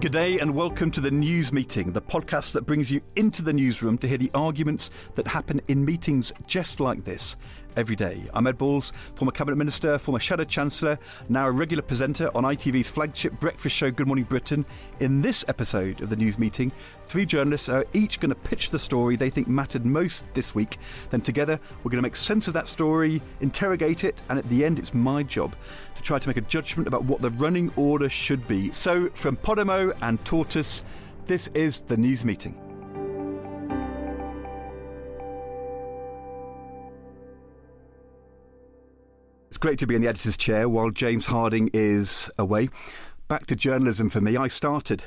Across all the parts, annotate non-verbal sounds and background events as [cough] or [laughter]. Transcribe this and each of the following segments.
Good day and welcome to the News Meeting, the podcast that brings you into the newsroom to hear the arguments that happen in meetings just like this every day. I'm Ed Balls, former Cabinet Minister, former Shadow Chancellor, now a regular presenter on ITV's flagship breakfast show Good Morning Britain. In this episode of the news meeting, three journalists are each going to pitch the story they think mattered most this week. Then together, we're going to make sense of that story, interrogate it, and at the end, it's my job to try to make a judgment about what the running order should be. So, from Podimo and Tortoise, this is the news meeting. It's great to be in the editor's chair while James Harding is away. Back to journalism for me. I started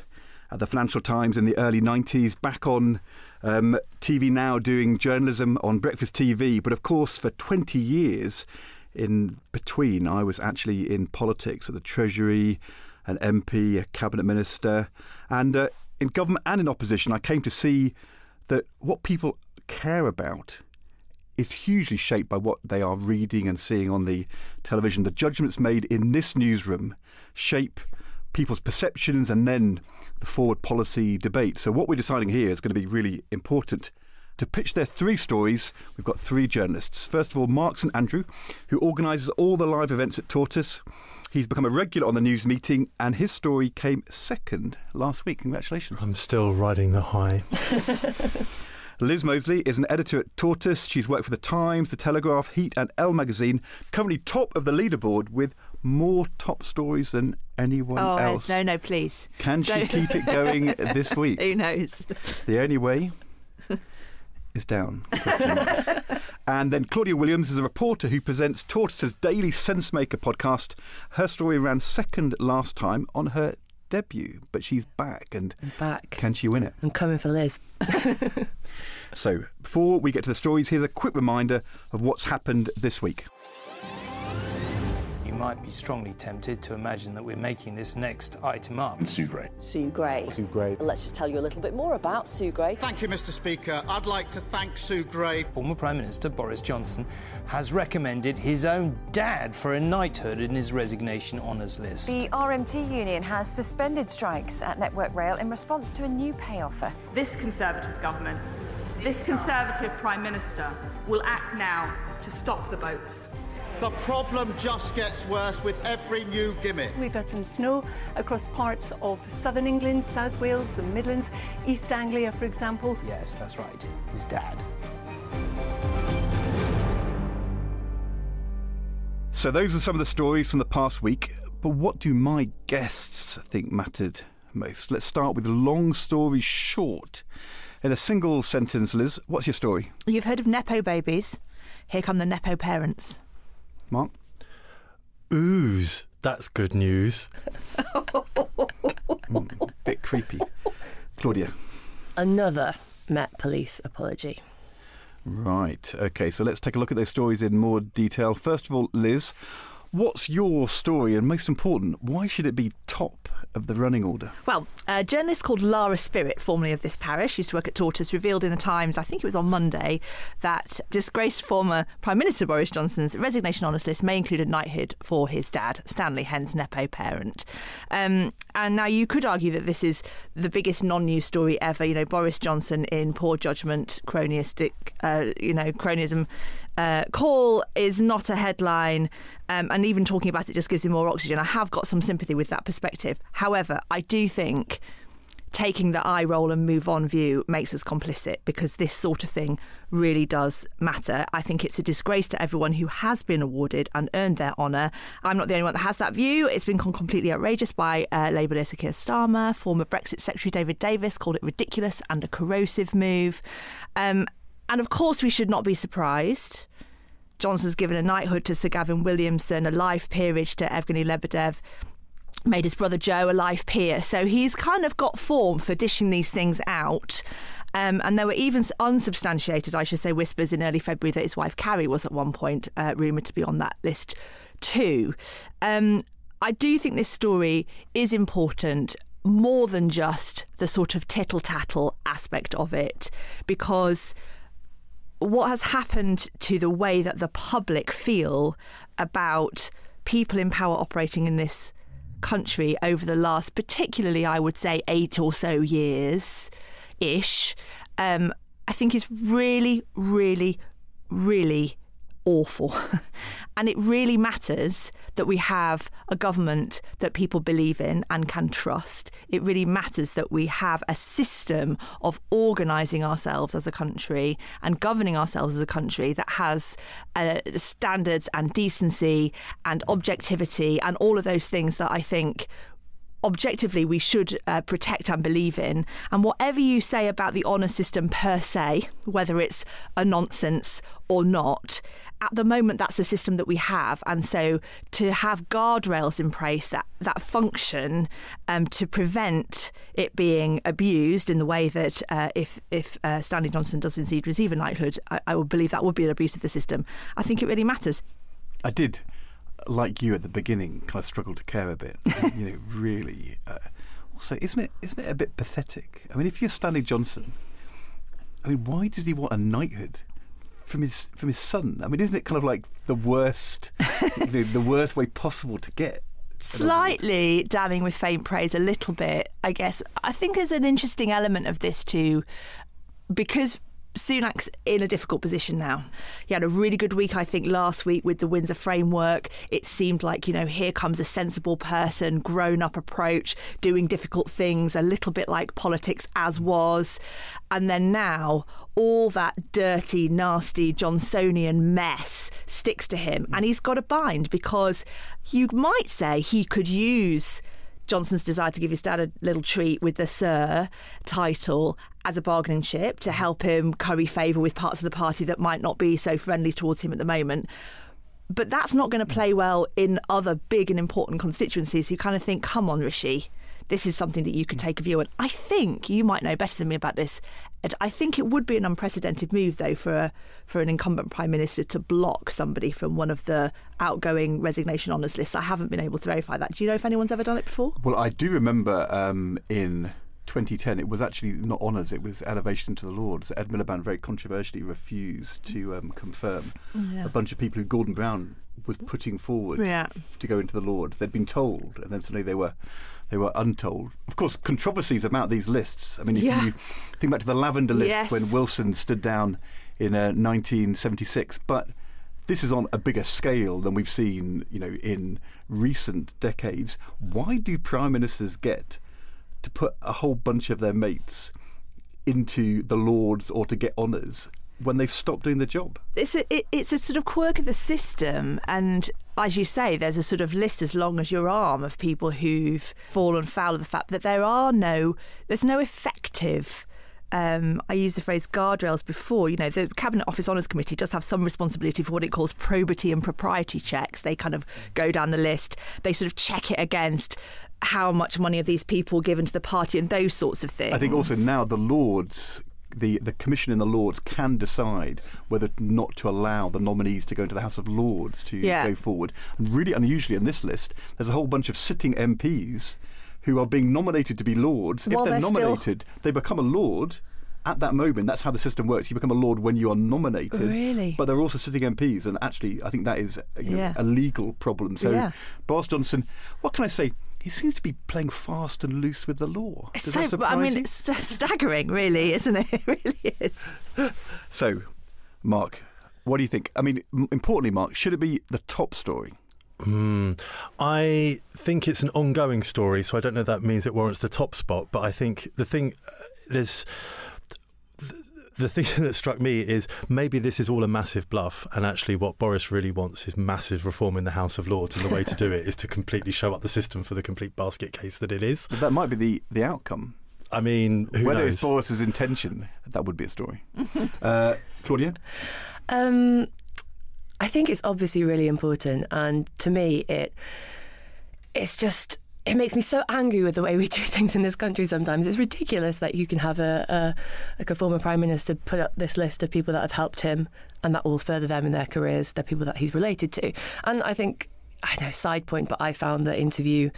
at the Financial Times in the early 90s, back on um, TV now doing journalism on breakfast TV. But of course, for 20 years in between, I was actually in politics at the Treasury, an MP, a cabinet minister, and uh, in government and in opposition. I came to see that what people care about is hugely shaped by what they are reading and seeing on the television. The judgments made in this newsroom shape people's perceptions and then the forward policy debate. So, what we're deciding here is going to be really important. To pitch their three stories, we've got three journalists. First of all, Mark St Andrew, who organises all the live events at Tortoise. He's become a regular on the news meeting, and his story came second last week. Congratulations. I'm still riding the high. [laughs] Liz Moseley is an editor at Tortoise. She's worked for The Times, The Telegraph, Heat, and Elle magazine, currently top of the leaderboard with more top stories than anyone else. oh, else. No, no, please. Can she Don't. keep it going this [laughs] week? Who knows? The only way is down. [laughs] and then Claudia Williams is a reporter who presents Tortoise's daily Sensemaker podcast. Her story ran second last time on her debut, but she's back and I'm back. can she win it? I'm coming for Liz. [laughs] So, before we get to the stories, here's a quick reminder of what's happened this week. You might be strongly tempted to imagine that we're making this next item up. Sue Gray. Sue Gray. Sue Gray. Let's just tell you a little bit more about Sue Gray. Thank you, Mr. Speaker. I'd like to thank Sue Gray. Former Prime Minister Boris Johnson has recommended his own dad for a knighthood in his resignation honours list. The RMT union has suspended strikes at Network Rail in response to a new pay offer. This Conservative government, this Conservative Prime Minister will act now to stop the boats. The problem just gets worse with every new gimmick. We've had some snow across parts of southern England, South Wales, the Midlands, East Anglia, for example. Yes, that's right. His dad. So, those are some of the stories from the past week. But what do my guests think mattered most? Let's start with long story short. In a single sentence, Liz, what's your story? You've heard of Nepo babies. Here come the Nepo parents. Mark? Ouse. That's good news. [laughs] Mm, bit creepy. Claudia? Another Met Police apology. Right. Okay, so let's take a look at those stories in more detail. First of all, Liz, what's your story? And most important, why should it be top of the running order? Well, a journalist called Lara Spirit, formerly of this parish, used to work at Tortoise, revealed in the Times, I think it was on Monday, that disgraced former Prime Minister Boris Johnson's resignation honours list may include a knighthood for his dad, Stanley, hence Nepo parent. Um, and now you could argue that this is the biggest non-news story ever. You know, Boris Johnson in poor judgment, cronyistic, uh, you know, cronyism uh, call is not a headline, um, and even talking about it just gives you more oxygen. I have got some sympathy with that perspective. However, I do think taking the eye roll and move on view makes us complicit because this sort of thing really does matter. I think it's a disgrace to everyone who has been awarded and earned their honour. I'm not the only one that has that view. It's been completely outrageous by uh, Labour leader Keir Starmer. Former Brexit Secretary David Davis called it ridiculous and a corrosive move. Um, and of course, we should not be surprised Johnson's given a knighthood to Sir Gavin Williamson, a life peerage to Evgeny Lebedev made his brother Joe a life peer. So he's kind of got form for dishing these things out. Um, and there were even unsubstantiated, I should say, whispers in early February that his wife Carrie was at one point uh, rumoured to be on that list too. Um, I do think this story is important more than just the sort of tittle tattle aspect of it, because what has happened to the way that the public feel about people in power operating in this country over the last, particularly, I would say, eight or so years ish, um, I think is really, really, really awful. [laughs] and it really matters that we have a government that people believe in and can trust. It really matters that we have a system of organising ourselves as a country and governing ourselves as a country that has uh, standards and decency and objectivity and all of those things that I think objectively we should uh, protect and believe in. And whatever you say about the honour system per se, whether it's a nonsense or not, at the moment that's the system that we have. And so to have guardrails in place that, that function um, to prevent it being abused in the way that uh, if, if uh, Stanley Johnson does indeed receive a knighthood, I, I would believe that would be an abuse of the system. I think it really matters. I did like you at the beginning, kind of struggled to care a bit. [laughs] you know, really. Uh, also, isn't it isn't it a bit pathetic? I mean, if you're Stanley Johnson, I mean, why does he want a knighthood? From his from his son, I mean, isn't it kind of like the worst, you know, the worst way possible to get slightly damning with faint praise a little bit i guess i think there's an interesting element of this too because Sunak's in a difficult position now. He had a really good week, I think, last week with the Windsor framework. It seemed like, you know, here comes a sensible person, grown up approach, doing difficult things, a little bit like politics as was. And then now, all that dirty, nasty Johnsonian mess sticks to him. And he's got a bind because you might say he could use Johnson's desire to give his dad a little treat with the Sir title as a bargaining chip to help him curry favour with parts of the party that might not be so friendly towards him at the moment. But that's not going to play well in other big and important constituencies who kind of think, come on, Rishi, this is something that you could take a view on. I think you might know better than me about this. I think it would be an unprecedented move, though, for a, for an incumbent prime minister to block somebody from one of the outgoing resignation honours lists. I haven't been able to verify that. Do you know if anyone's ever done it before? Well, I do remember um, in 2010, it was actually not honours, it was elevation to the Lords. Ed Miliband very controversially refused to um, confirm yeah. a bunch of people who Gordon Brown was putting forward yeah. to go into the Lords. They'd been told, and then suddenly they were they were untold. Of course, controversies about these lists. I mean, if yeah. you think back to the Lavender list yes. when Wilson stood down in uh, 1976, but this is on a bigger scale than we've seen, you know, in recent decades. Why do prime ministers get to put a whole bunch of their mates into the Lords or to get honours when they stop doing the job. It's a, it, it's a sort of quirk of the system, and as you say, there's a sort of list as long as your arm of people who've fallen foul of the fact that there are no, there's no effective um, I used the phrase guardrails before. You know, the Cabinet Office Honours Committee does have some responsibility for what it calls probity and propriety checks. They kind of go down the list, they sort of check it against how much money have these people given to the party and those sorts of things. I think also now the Lords the, the commission in the Lords can decide whether not to allow the nominees to go into the House of Lords to yeah. go forward. And really unusually in this list, there's a whole bunch of sitting MPs who are being nominated to be lords. Well, if they're, they're nominated, still... they become a lord. At that moment, that's how the system works. You become a lord when you are nominated. Really? But they're also sitting MPs, and actually, I think that is you know, yeah. a legal problem. So, yeah. Boris Johnson, what can I say? He seems to be playing fast and loose with the law. Does so, I mean, you? it's staggering, really, [laughs] isn't it? It really is. [laughs] So, Mark, what do you think? I mean, importantly, Mark, should it be the top story? Mm, I think it's an ongoing story, so I don't know if that means it warrants the top spot. But I think the thing uh, there's the thing [laughs] that struck me is maybe this is all a massive bluff, and actually, what Boris really wants is massive reform in the House of Lords, and the way to do it is to completely show up the system for the complete basket case that it is. But that might be the, the outcome. I mean, whether knows? it's Boris's intention, that would be a story. [laughs] uh, Claudia. Um, I think it's obviously really important, and to me, it it's just it makes me so angry with the way we [laughs] do things in this country sometimes. It's ridiculous that you can have a, a like a former prime minister put up this list of people that have helped him and that will further them in their careers. They're people that he's related to. And I think I know side point, but I found the interview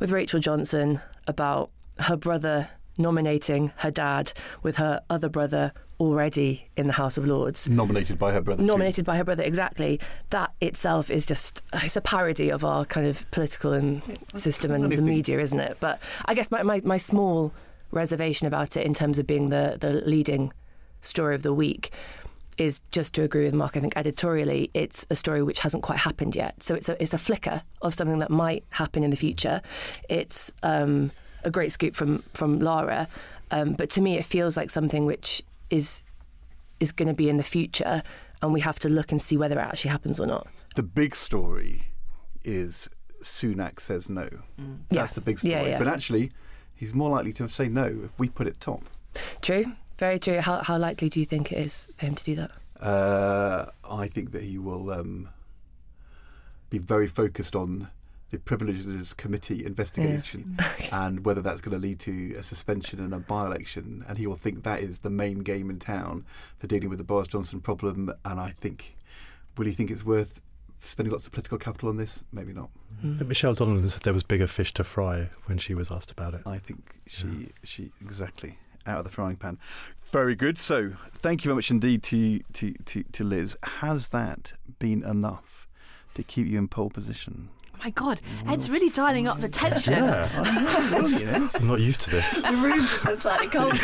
with Rachel Johnson about her brother nominating her dad with her other brother already in the House of Lords. Nominated by her brother. Nominated by her brother, exactly. That itself is just, it's a parody of our kind of political and system and the media, isn't it? But I guess my, my, my small reservation about it in terms of being the, the leading story of the week is just to agree with Mark. I think editorially, it's a story which hasn't quite happened yet. So it's a it's a flicker of something that might happen in the future. It's um, a great scoop from from Lara, um, but to me, it feels like something which is is going to be in the future, and we have to look and see whether it actually happens or not. The big story is Sunak says no. Mm. That's yeah. the big story. Yeah, yeah. But actually, he's more likely to say no if we put it top. True. Very true. How, how likely do you think it is for him to do that? Uh, I think that he will um, be very focused on the Privileges Committee investigation yeah. [laughs] okay. and whether that's going to lead to a suspension and a by election. And he will think that is the main game in town for dealing with the Boris Johnson problem. And I think, will he think it's worth spending lots of political capital on this? Maybe not. Mm. Michelle Donelan said there was bigger fish to fry when she was asked about it. I think she, yeah. she exactly out of the frying pan. Very good. So, thank you very much indeed to, to, to, to Liz. Has that been enough to keep you in pole position? Oh my God, Ed's really dialing up the tension. Yeah, I'm, I'm not used to this. the room just went slightly colder.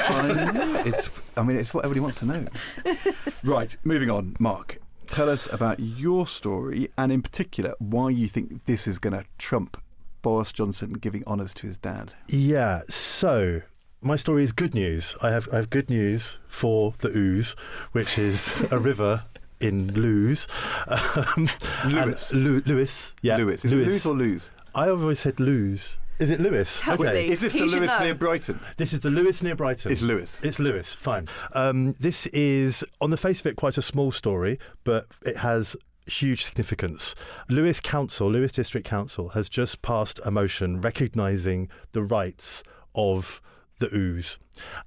It's, I mean, it's what everybody wants to know. [laughs] right, moving on. Mark, tell us about your story and, in particular, why you think this is going to trump Boris Johnson giving honours to his dad. Yeah, so my story is good news. I have I have good news for the Ouse, which is a river in Lewes. Um, Lewis. Lu- Lewis. Yeah. Lewis. Is Lewis. Lewis or Lewes? I always said Lewes. Is it Lewis? Okay. Is this He the Lewis know. near Brighton? This is the Lewis near Brighton. It's Lewis. It's Lewis. Fine. Um, this is, on the face of it, quite a small story, but it has huge significance. Lewes Council, Lewes District Council, has just passed a motion recognising the rights of the Ouse.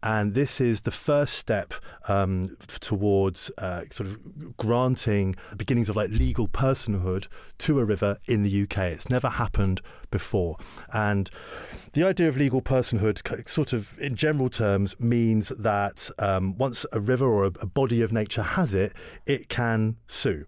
And this is the first step um, towards uh, sort of granting beginnings of like legal personhood to a river in the UK. It's never happened before. And the idea of legal personhood, sort of in general terms, means that um, once a river or a, body of nature has it, it can sue,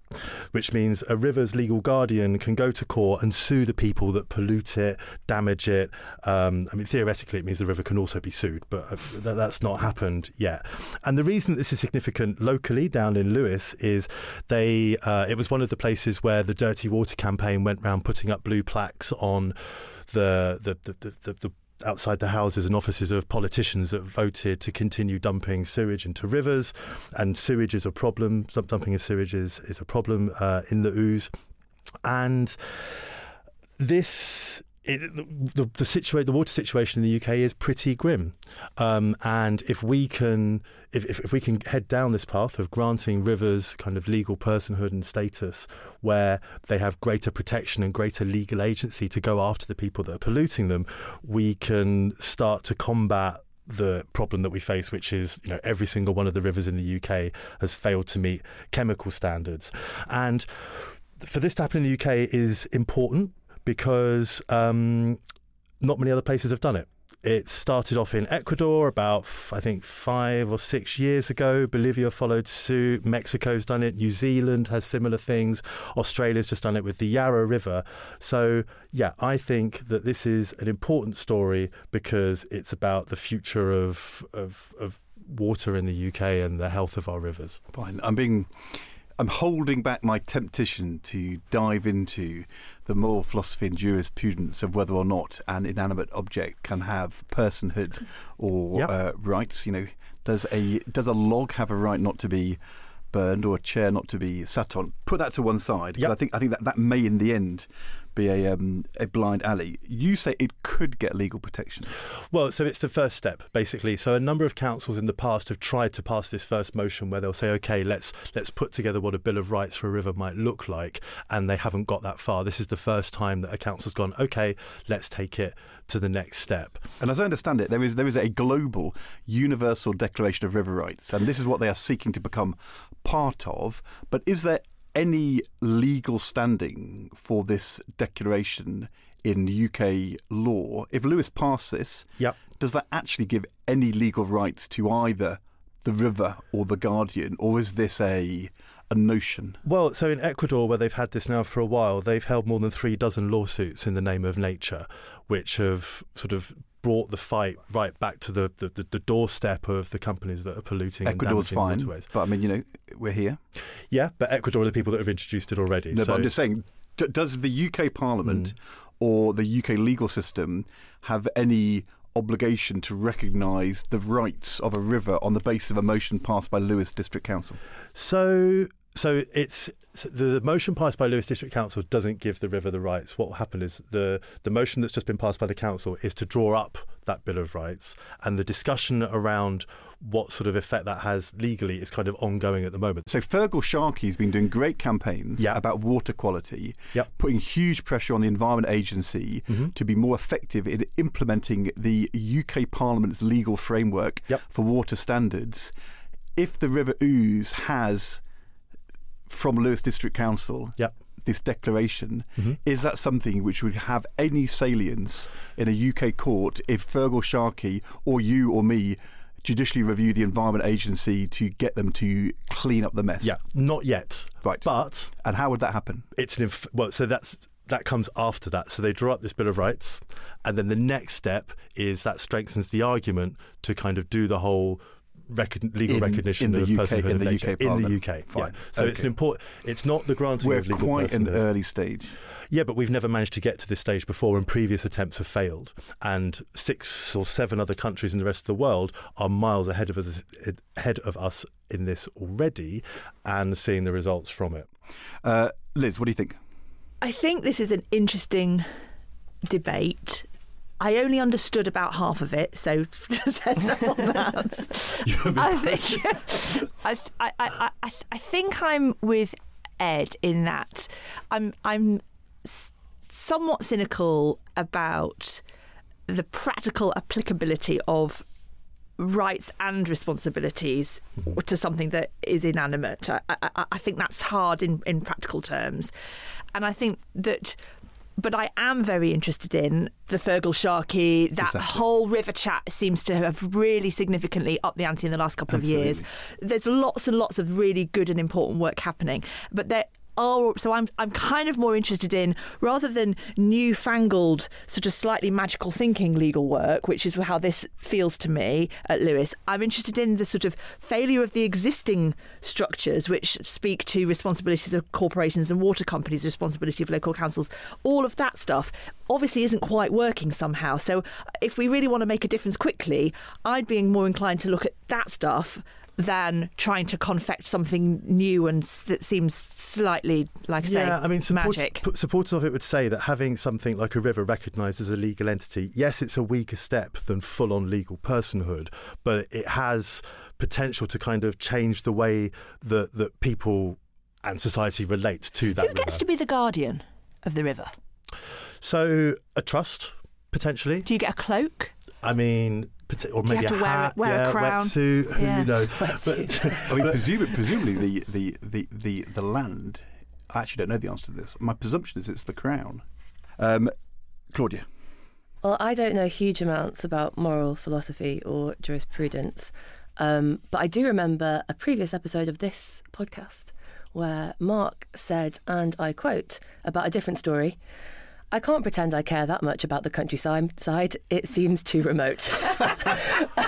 which means a river's legal guardian can go to court and sue the people that pollute it, damage it. Um, I mean, theoretically, it means the river can also be sued, but uh, that, that's not happened yet. And the reason this is significant locally down in Lewes is they uh, it was one of the places where the Dirty Water campaign went round putting up blue plaques on the the the, the, the, outside the houses and offices of politicians that voted to continue dumping sewage into rivers, and sewage is a problem. Dumping of sewage is, is a problem uh, in the Ouse. and this. It, the the, situa- the water situation in the UK is pretty grim, um, and if we can if, if, if we can head down this path of granting rivers kind of legal personhood and status, where they have greater protection and greater legal agency to go after the people that are polluting them, we can start to combat the problem that we face, which is you know every single one of the rivers in the UK has failed to meet chemical standards, and for this to happen in the UK is important because um, not many other places have done it. It started off in Ecuador about, I think, five or six years ago. Bolivia followed suit. Mexico's done it. New Zealand has similar things. Australia's just done it with the Yarra River. So, yeah, I think that this is an important story because it's about the future of, of, of water in the UK and the health of our rivers. Fine. I'm being. I'm holding back my temptation to dive into the moral philosophy and jurisprudence of whether or not an inanimate object can have personhood or Yep. uh, rights. You know, does a does a log have a right not to be burned or a chair not to be sat on? Put that to one side. Yep. I think I think that that may in the end be a um, a blind alley. You say it could get legal protection. Well, so it's the first step, basically. So a number of councils in the past have tried to pass this first motion where they'll say, okay, let's let's put together what a bill of rights for a river might look like, and they haven't got that far. This is the first time that a council's gone, okay, let's take it to the next step. And as I understand it, there is there is a global universal declaration of river rights, and this is what they are seeking to become part of. But is there any legal standing for this declaration in UK law? If Lewes passed this, yep. does that actually give any legal rights to either the river or the Guardian, or is this a a notion? Well, so in Ecuador, where they've had this now for a while, they've held more than three dozen lawsuits in the name of nature, which have sort of brought the fight right back to the, the, the doorstep of the companies that are polluting Ecuador's fine, waterways. But I mean, you know, we're here. Yeah, but Ecuador are the people that have introduced it already. No, so but I'm just saying, d- does the UK Parliament Mm. or the UK legal system have any obligation to recognise the rights of a river on the basis of a motion passed by Lewes District Council? So, so it's so the motion passed by Lewes District Council doesn't give the river the rights. What will happen is the the motion that's just been passed by the council is to draw up that bill of rights, and the discussion around what sort of effect that has legally is kind of ongoing at the moment. So Feargal Sharkey's been doing great campaigns about water quality, Yep. putting huge pressure on the Environment Agency Mhm. to be more effective in implementing the UK Parliament's legal framework for water standards. If the River Ouse has, from Lewes District Council, this declaration, Mhm. is that something which would have any salience in a UK court if Feargal Sharkey or you or me judicially review the Environment Agency to get them to clean up the mess? Yeah, not yet. Right. But and how would that happen? It's an inf- well, so that's that comes after that. So they draw up this bill of rights, and then the next step is that strengthens the argument to kind of do the whole. Recon- legal In- recognition in the of UK personhood in of the nature UK in the UK. Fine. Yeah. So it's an important. It's not the granting We're of legal quite an early stage. Yeah, but we've never managed to get to this stage before, and previous attempts have failed. And six or seven other countries in the rest of the world are miles ahead of us, ahead of us in this already, and seeing the results from it. Uh, Liz, what do you think? I think this is an interesting debate. I only understood about half of it, so [laughs] someone else. [laughs] I think [laughs] I, I, I, I, I think I'm with Ed in that I'm I'm somewhat cynical about the practical applicability of rights and responsibilities to something that is inanimate. I, I, I think that's hard in, in practical terms. And I think that, but I am very interested in the Feargal Sharkey. That Exactly. whole river chat seems to have really significantly upped the ante in the last couple of years. There's lots and lots of really good and important work happening, but there are so I'm I'm kind of more interested in rather than newfangled sort of slightly magical thinking legal work, which is how this feels to me at Lewes. I'm interested in the sort of failure of the existing structures which speak to responsibilities of corporations and water companies, responsibility of local councils, all of that stuff obviously isn't quite working somehow. So if we really want to make a difference quickly, I'd be more inclined to look at that stuff than trying to confect something new and s- that seems slightly like I say yeah, I mean, support, magic. p- supporters of it would say that having something like a river recognised as a legal entity, yes, it's a weaker step than full on legal personhood, but it has potential to kind of change the way that, that people and society relate to that Who gets river. to be the guardian of the river? So, a trust, potentially. Do you get a cloak? I mean, or Do you maybe have to a wear a- hat, wear a yeah, crown? wetsuit, [laughs] who Yeah. knows? [laughs] But- [laughs] I mean, presumably, presumably the, the, the, the, the land. I actually don't know the answer to this. My presumption is it's the crown. Um, Claudia. Well, I don't know huge amounts about moral philosophy or jurisprudence, um, but I do remember a previous episode of this podcast where Mark said, and I quote, about a different story. I can't pretend I care that much about the countryside. It seems too remote. [laughs]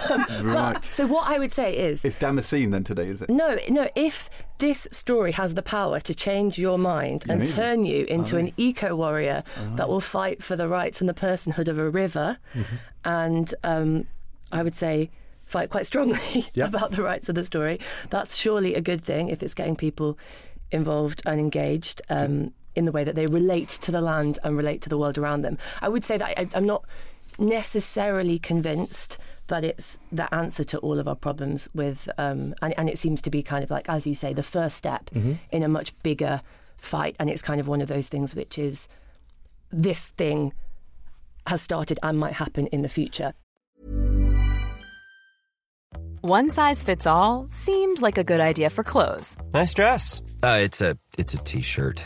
Um, but- Right. so what I would say is, It's Damascene then today, is it? no, no. If this story has the power to change your mind and Amazing. turn you into an eco warrior Ah. that will fight for the rights and the personhood of a river, and um, I would say fight quite strongly [laughs] Yeah. about the rights of the story, that's surely a good thing if it's getting people involved and engaged. Um, in the way that they relate to the land and relate to the world around them. I would say that I, I'm not necessarily convinced that it's the answer to all of our problems with, um, and, and, it seems to be kind of like, as you say, the first step mm-hmm. in a much bigger fight. And it's kind of one of those things which is this thing has started and might happen in the future. One size fits all seemed like a good idea for clothes. Nice dress. Uh, it's a it's a t-shirt.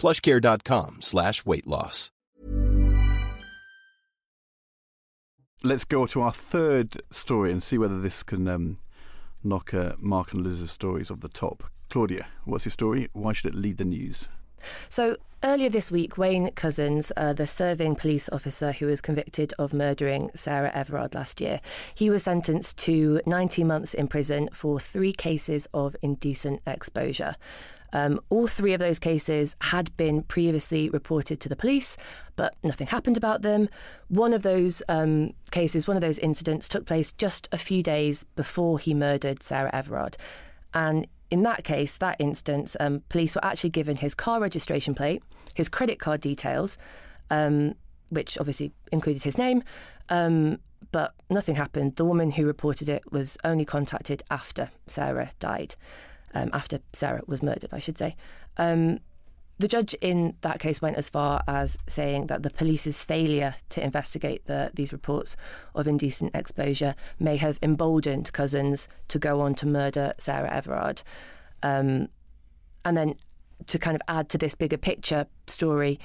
plushcare.com slash weight loss. let's go to our third story and see whether this can um, knock uh, Mark and Liz's stories off the top. Claudia, what's your story? Why should it lead the news? So, earlier this week, Wayne Couzens, uh, the serving police officer who was convicted of murdering Sarah Everard last year, he was sentenced to 90 months in prison for three cases of indecent exposure. Um, all three of those cases had been previously reported to the police, but nothing happened about them. One of those um, cases, one of those incidents, took place just a few days before he murdered Sarah Everard. And in that case, that instance, um, police were actually given his car registration plate, his credit card details, um, which obviously included his name, um, but nothing happened. The woman who reported it was only contacted after Sarah died um, after Sarah was murdered, I should say. Um, the judge in that case went as far as saying that the police's failure to investigate the, these reports of indecent exposure may have emboldened Couzens to go on to murder Sarah Everard. Um, and then to kind of add to this bigger picture story,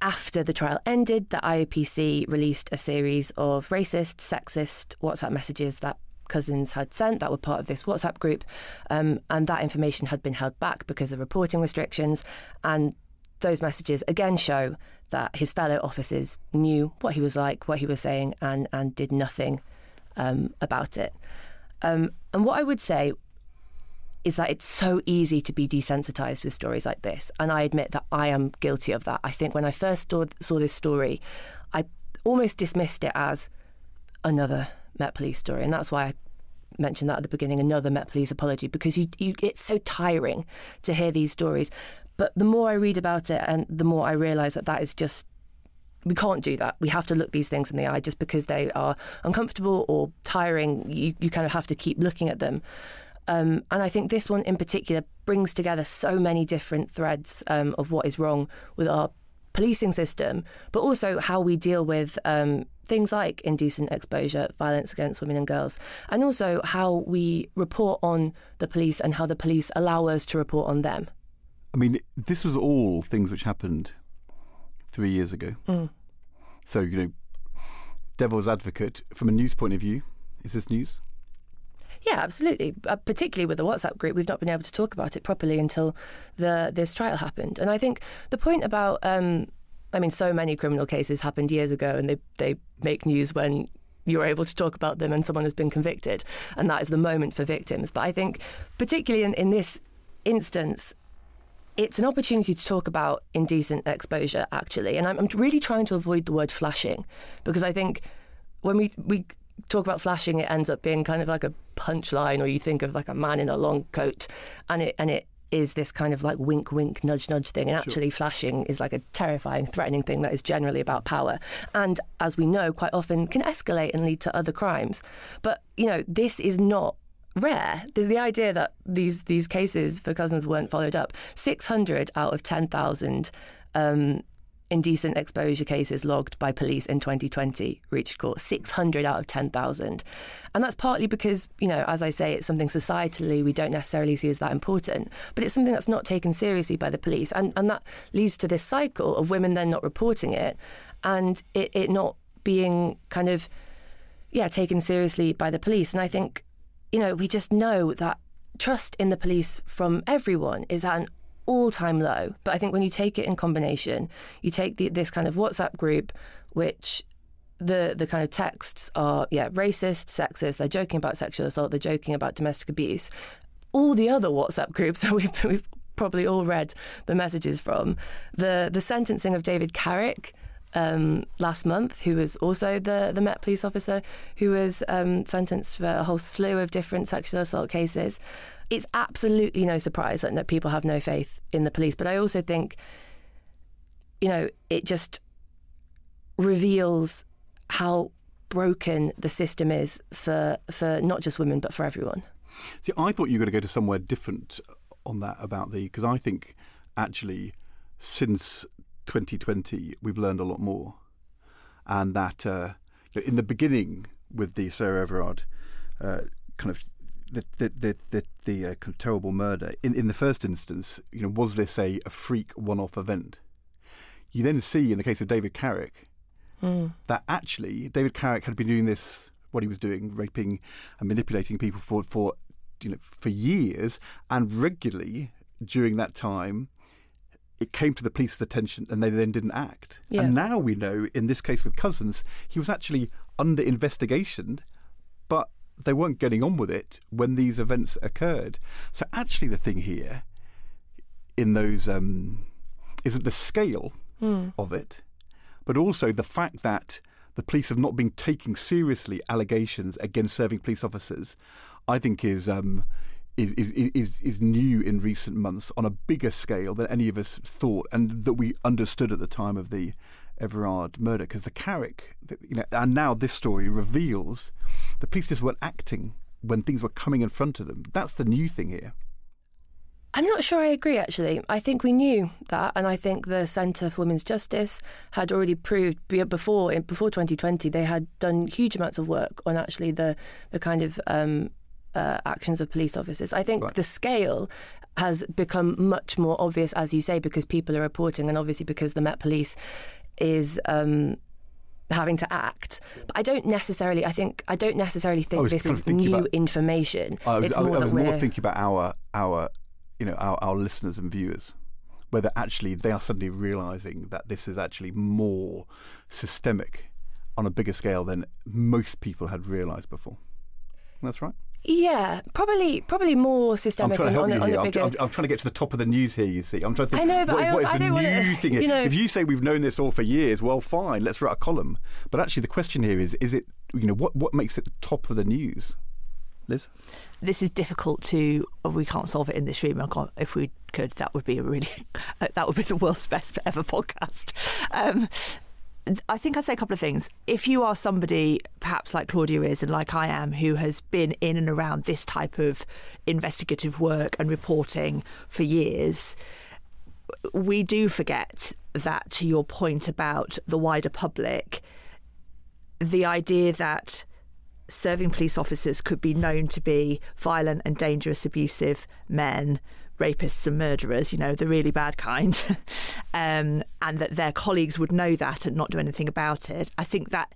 after the trial ended, the IOPC released a series of racist, sexist WhatsApp messages that Couzens had sent that were part of this WhatsApp group, um, and that information had been held back because of reporting restrictions. And those messages again show that his fellow officers knew what he was like, what he was saying, and and did nothing um, about it. Um, and what I would say is that it's so easy to be desensitized with stories like this, and I admit that I am guilty of that. I think when I first saw, saw this story, I almost dismissed it as another Met Police story, and that's why I mentioned that at the beginning. Another Met Police apology because you, you it's so tiring to hear these stories. But the more I read about it, and the more I realise that that is just we can't do that. We have to look these things in the eye just because they are uncomfortable or tiring. You, you kind of have to keep looking at them. Um, and I think this one in particular brings together so many different threads um, of what is wrong with our policing system, but also how we deal with um, things like indecent exposure, violence against women and girls, and also how we report on the police and how the police allow us to report on them. I mean, this was all things which happened three years ago. Mm. So, you know, devil's advocate, from a news point of view, is this news? Yeah, absolutely. Uh, particularly with the WhatsApp group, we've not been able to talk about it properly until the this trial happened. And I think the point about, um, I mean, so many criminal cases happened years ago, and they they make news when you're able to talk about them and someone has been convicted, and that is the moment for victims. But I think, particularly in, in this instance, it's an opportunity to talk about indecent exposure, actually. And I'm, I'm really trying to avoid the word flashing because I think when we, we talk about flashing, it ends up being kind of like a punchline, or you think of like a man in a long coat, and it and it is this kind of like wink, wink, nudge, nudge thing. And actually, sure. flashing is like a terrifying, threatening thing that is generally about power. And as we know, quite often can escalate and lead to other crimes. But, you know, this is not rare. There's the idea that these these cases for Couzens weren't followed up. 600 out of 10,000 um, indecent exposure cases logged by police in 2020 reached court 600 out of 10,000 and that's partly because you know as i say it's something societally we don't necessarily see as that important but it's something that's not taken seriously by the police. And and that leads to this cycle of women then not reporting it and it, it not being kind of yeah taken seriously by the police. And i think you know we just know that trust in the police from everyone is at an all time low. But I think when you take it in combination, you take the, this kind of WhatsApp group, which the the kind of texts are yeah racist, sexist. They're joking about sexual assault. They're joking about domestic abuse. All the other WhatsApp groups [laughs] that we've, we've probably all read the messages from the the sentencing of David Carrick. Um, last month, who was also the, the Met police officer who was um, sentenced for a whole slew of different sexual assault cases it's absolutely no surprise that people have no faith in the police. But I also think, you know, it just reveals how broken the system is for for not just women but for everyone. See, I thought you were going to go to somewhere different on that about the because I think actually since 2020 we've learned a lot more, and that uh, in the beginning with the Sarah Everard uh, kind of the the the the, the uh, terrible murder in in the first instance, you know, was this a, a freak one-off event? You then see in the case of David Carrick mm. that actually David Carrick had been doing this, what he was doing, raping and manipulating people for for you know for years, and regularly during that time. It came to the police's attention and they then didn't act. Yeah. And now we know, in this case with Couzens, he was actually under investigation, they weren't getting on with it when these events occurred. So actually, the thing here in those um, isn't the scale mm. of it, but also the fact that the police have not been taking seriously allegations against serving police officers. I think is. Um, is, is, is, is new in recent months on a bigger scale than any of us thought and that we understood at the time of the Everard murder because the Carrick, you know, and now this story reveals the police just weren't acting when things were coming in front of them. That's the new thing here. I'm not sure I agree, actually. I think we knew that, and I think the Centre for Women's Justice had already proved before before 2020 they had done huge amounts of work on actually the the kind of um, uh, actions of police officers. I think right. the scale has become much more obvious, as you say, because people are reporting, and obviously because the Met Police is. Um, having to act. But I don't necessarily. I think I don't necessarily think this is new about, information. I was, it's more, I, I was more thinking about our our you know our, our listeners and viewers, whether actually they are suddenly realizing that this is actually more systemic on a bigger scale than most people had realized before. That's right. Yeah, probably probably more systemic. I'm trying to help on, you on here. I'm, I'm, I'm, trying to get to the top of the news here. You see, I'm trying to think. I know, but what, I also, what is I don't new want thing? You know, if you say we've known this all for years, well, fine, let's write a column. But actually, the question here is: is it you know what what makes it the top of the news? Liz? This is difficult to. We can't solve it in this room. If we could, that would be a really. [laughs] that would be the world's best ever podcast. Um, I think I'd say a couple of things. If you are somebody, perhaps like Claudia is, and like I am, who has been in and around this type of investigative work and reporting for years, we do forget that, to your point about the wider public, the idea that serving police officers could be known to be violent and dangerous, abusive men rapists and murderers, you know, the really bad kind, [laughs] um, and that their colleagues would know that and not do anything about it. I think that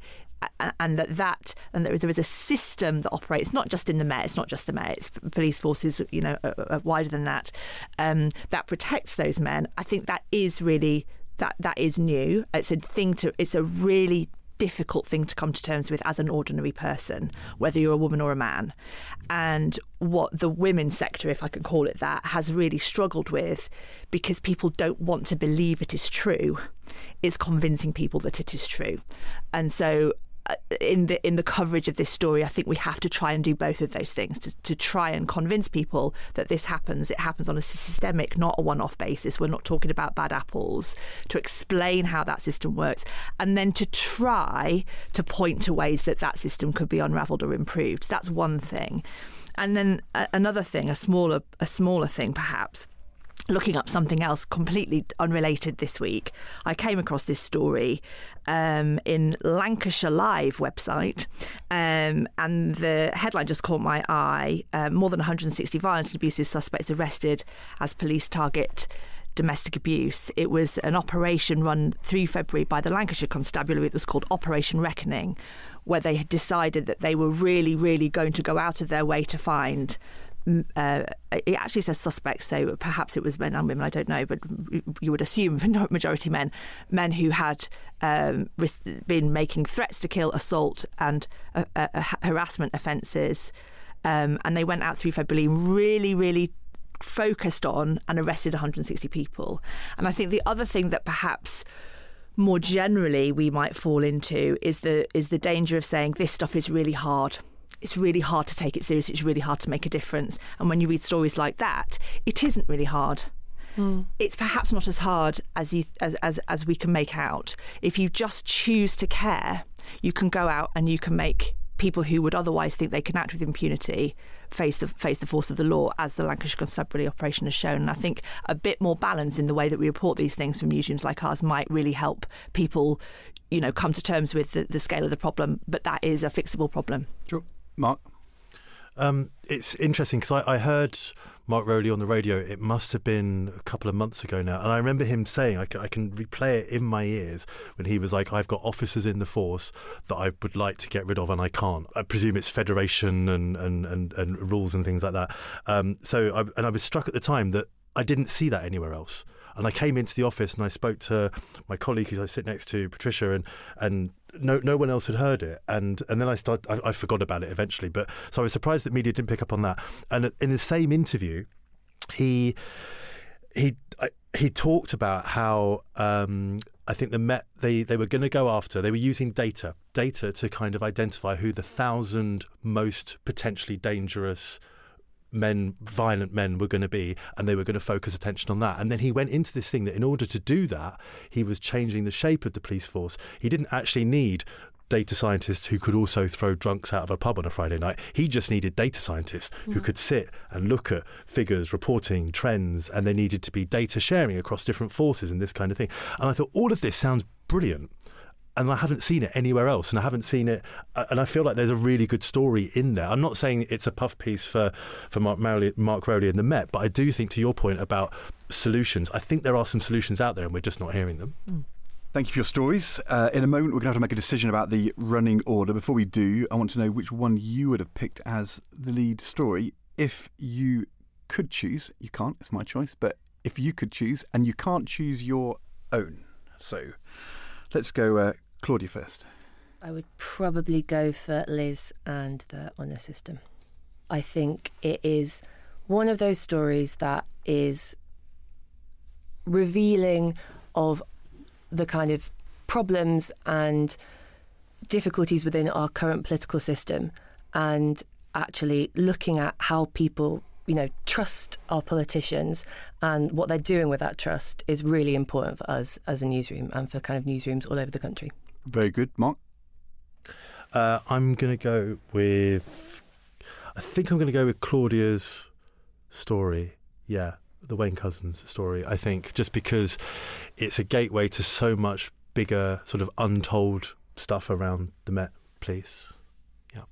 and that that and there is a system that operates not just in the Met, it's not just the Met, it's police forces, you know, wider than that, um, that protects those men. I think that is really that that is new. It's a thing to. It's a really difficult thing to come to terms with as an ordinary person, whether you're a woman or a man. And what the women's sector, if I can call it that, has really struggled with because people don't want to believe it is true, is convincing people that it is true. And so in the in the coverage of this story, I think we have to try and do both of those things to, to try and convince people that this happens. It happens on a systemic, not a one-off basis. We're not talking about bad apples. To explain how that system works, and then to try to point to ways that that system could be unravelled or improved. That's one thing, and then uh, another thing, a smaller a smaller thing perhaps looking up something else completely unrelated this week, I came across this story um, in Lancashire Live website, um, and the headline just caught my eye. Uh, more than 160 violent and abusive suspects arrested as police target domestic abuse. It was an operation run through February by the Lancashire Constabulary. It was called Operation Reckoning, where they had decided that they were really, really going to go out of their way to find uh, it actually says suspects, so perhaps it was men and women. I don't know, but you would assume [laughs] majority men, men who had um, been making threats to kill, assault, and uh, uh, harassment offences, um, and they went out through February really, really focused on and arrested 160 people. And I think the other thing that perhaps more generally we might fall into is the is the danger of saying this stuff is really hard it's really hard to take it seriously. It's really hard to make a difference. And when you read stories like that, it isn't really hard. Mm. It's perhaps not as hard as, you, as, as as we can make out. If you just choose to care, you can go out and you can make people who would otherwise think they can act with impunity face the face the force of the law, as the Lancashire Constabulary operation has shown. And I think a bit more balance in the way that we report these things from newsrooms like ours might really help people, you know, come to terms with the, the scale of the problem. But that is a fixable problem. Sure. Mark? Um, it's interesting because I, I, heard Mark Rowley on the radio. It must have been a couple of months ago now, and I remember him saying, I can, I can replay it in my ears when he was like, "I've got officers in the force that I would like to get rid of, and I can't." I presume it's federation and and and, and rules and things like that. Um, so, I, and I was struck at the time that I didn't see that anywhere else. And I came into the office and I spoke to my colleague who I sit next to, Patricia, and and no no one else had heard it, and and then I started I, I forgot about it eventually. But so I was surprised that media didn't pick up on that. And in the same interview, he he he talked about how um, I think the Met they they were going to go after they were using data data to kind of identify who the thousand most potentially dangerous men, violent men, were going to be, and they were going to focus attention on that. And then he went into this thing that in order to do that, he was changing the shape of the police force. He didn't actually need data scientists who could also throw drunks out of a pub on a Friday night. He just needed data scientists mm. who could sit and look at figures, reporting, trends, and they needed to be data sharing across different forces and this kind of thing. And I thought all of this sounds brilliant and I haven't seen it anywhere else, and I haven't seen it, uh, and I feel like there's a really good story in there. I'm not saying it's a puff piece for for Mark, Marley, Mark Rowley and the Met, but I do think to your point about solutions, I think there are some solutions out there, and we're just not hearing them. Mm. Thank you for your stories. Uh, in a moment, we're going to have to make a decision about the running order. Before we do, I want to know which one you would have picked as the lead story. If you could choose, you can't, it's my choice, but if you could choose, and you can't choose your own. So let's go uh, Claudia first. I would probably go for Liz and the honour system. I think it is one of those stories that is revealing of the kind of problems and difficulties within our current political system and actually looking at how people you know trust our politicians and what they're doing with that trust is really important for us as a newsroom and for kind of newsrooms all over the country very good. Mark? Uh, I'm going to go with. I think I'm going to go with Claudia's story. Yeah, the Wayne Couzens story. I think just because it's a gateway to so much bigger, sort of untold stuff around the Met Police. Yeah.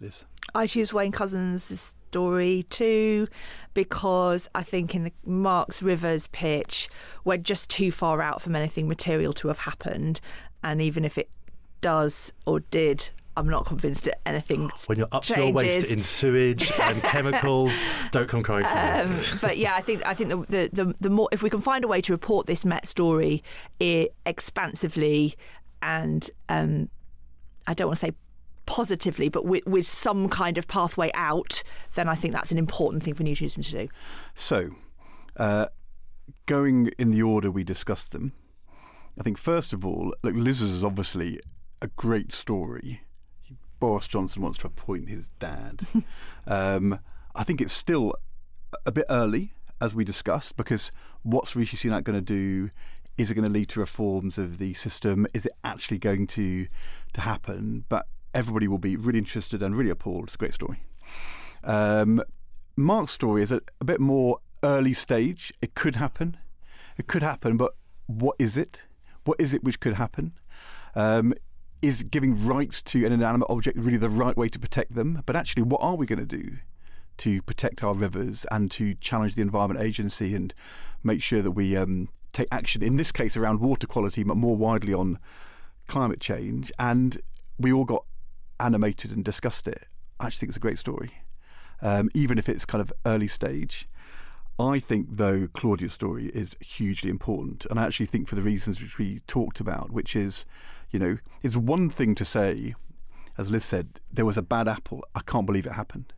Liz? I choose Wayne Couzens' story too because I think in the Marks Rivers pitch, we're just too far out from anything material to have happened and even if it does or did I'm not convinced that anything. [gasps] When you're up changes. to your waist in sewage and [laughs] chemicals, don't come crying to um, me. but yeah, I think I think the, the, the the more if we can find a way to report this Met story it, expansively and um, I don't want to say positively, but with, with some kind of pathway out, then I think that's an important thing for newsrooms to do. So, uh, going in the order we discussed them. I think first of all, look, Liz is obviously a great story. Boris Johnson wants to appoint his dad. [laughs] um, I think it's still a bit early, as we discussed, because what's Rishi Sunak going to do? Is it going to lead to reforms of the system? Is it actually going to to happen? But everybody will be really interested and really appalled. It's a great story. Um, Mark's story is a, a bit more early stage. It could happen. It could happen, but what is it? What is it which could happen? Um, is giving rights to an inanimate object really the right way to protect them? But actually, what are we going to do to protect our rivers and to challenge the Environment Agency and make sure that we um, take action, in this case around water quality, but more widely on climate change? And we all got animated and discussed it. I actually think it's a great story, um, even if it's kind of early stage. I think, though, Claudia's story is hugely important. And I actually think for the reasons which we talked about, which is, you know, it's one thing to say, as Liz said, there was a bad apple. I can't believe it happened.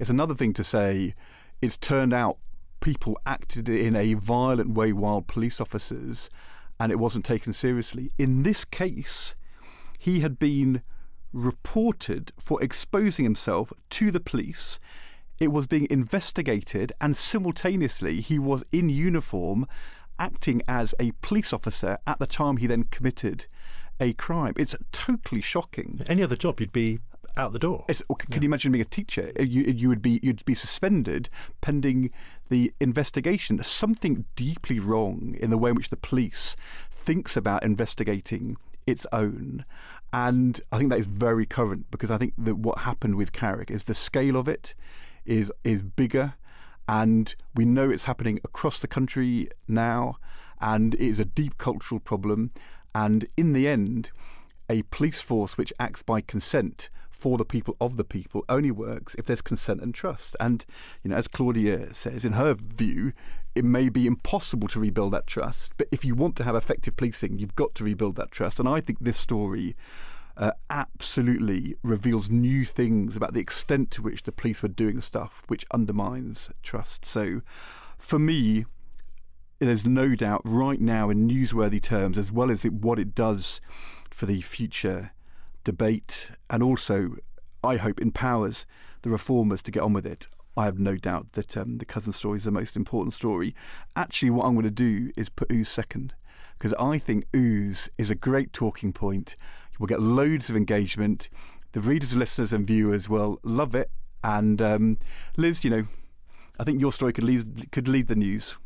It's another thing to say, it's turned out people acted in a violent way while police officers and it wasn't taken seriously. In this case, he had been reported for exposing himself to the police it was being investigated, and simultaneously, he was in uniform acting as a police officer at the time he then committed a crime. It's totally shocking. Any other job, you'd be out the door. It's, can yeah. you imagine being a teacher? You, you would be you'd be suspended pending the investigation. Something deeply wrong in the way in which the police thinks about investigating its own. And I think that is very current because I think that what happened with Carrick is the scale of it is is bigger, and we know it's happening across the country now, and it is a deep cultural problem. And in the end, a police force which acts by consent for the people of the people only works if there's consent and trust. And you know, as Claudia says, in her view, it may be impossible to rebuild that trust. But if you want to have effective policing, you've got to rebuild that trust. And I think this story uh, absolutely reveals new things about the extent to which the police were doing stuff which undermines trust. So, for me, there's no doubt right now in newsworthy terms, as well as it, what it does for the future debate, and also, I hope, empowers the reformers to get on with it. I have no doubt that um, the cousin story is the most important story. Actually, what I'm going to do is put Ouse second because I think Ouse is a great talking point. We'll get loads of engagement. The readers, listeners, and viewers will love it. And um, Liz, you know, I think your story could lead could lead the news.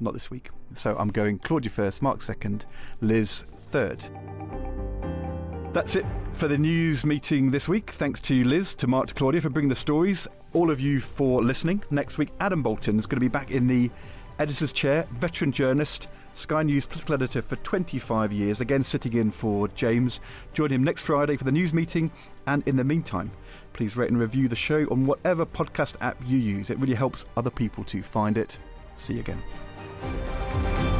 Not this week. So I'm going Claudia first, Mark second, Liz third. That's it for the news meeting this week. Thanks to Liz, to Mark, to Claudia for bringing the stories. All of you for listening. Next week, Adam Boulton is going to be back in the editor's chair, veteran journalist Sky News political editor for 25 years, again sitting in for James. Join him next Friday for the news meeting. And in the meantime, please rate and review the show on whatever podcast app you use. It really helps other people to find it. See you again.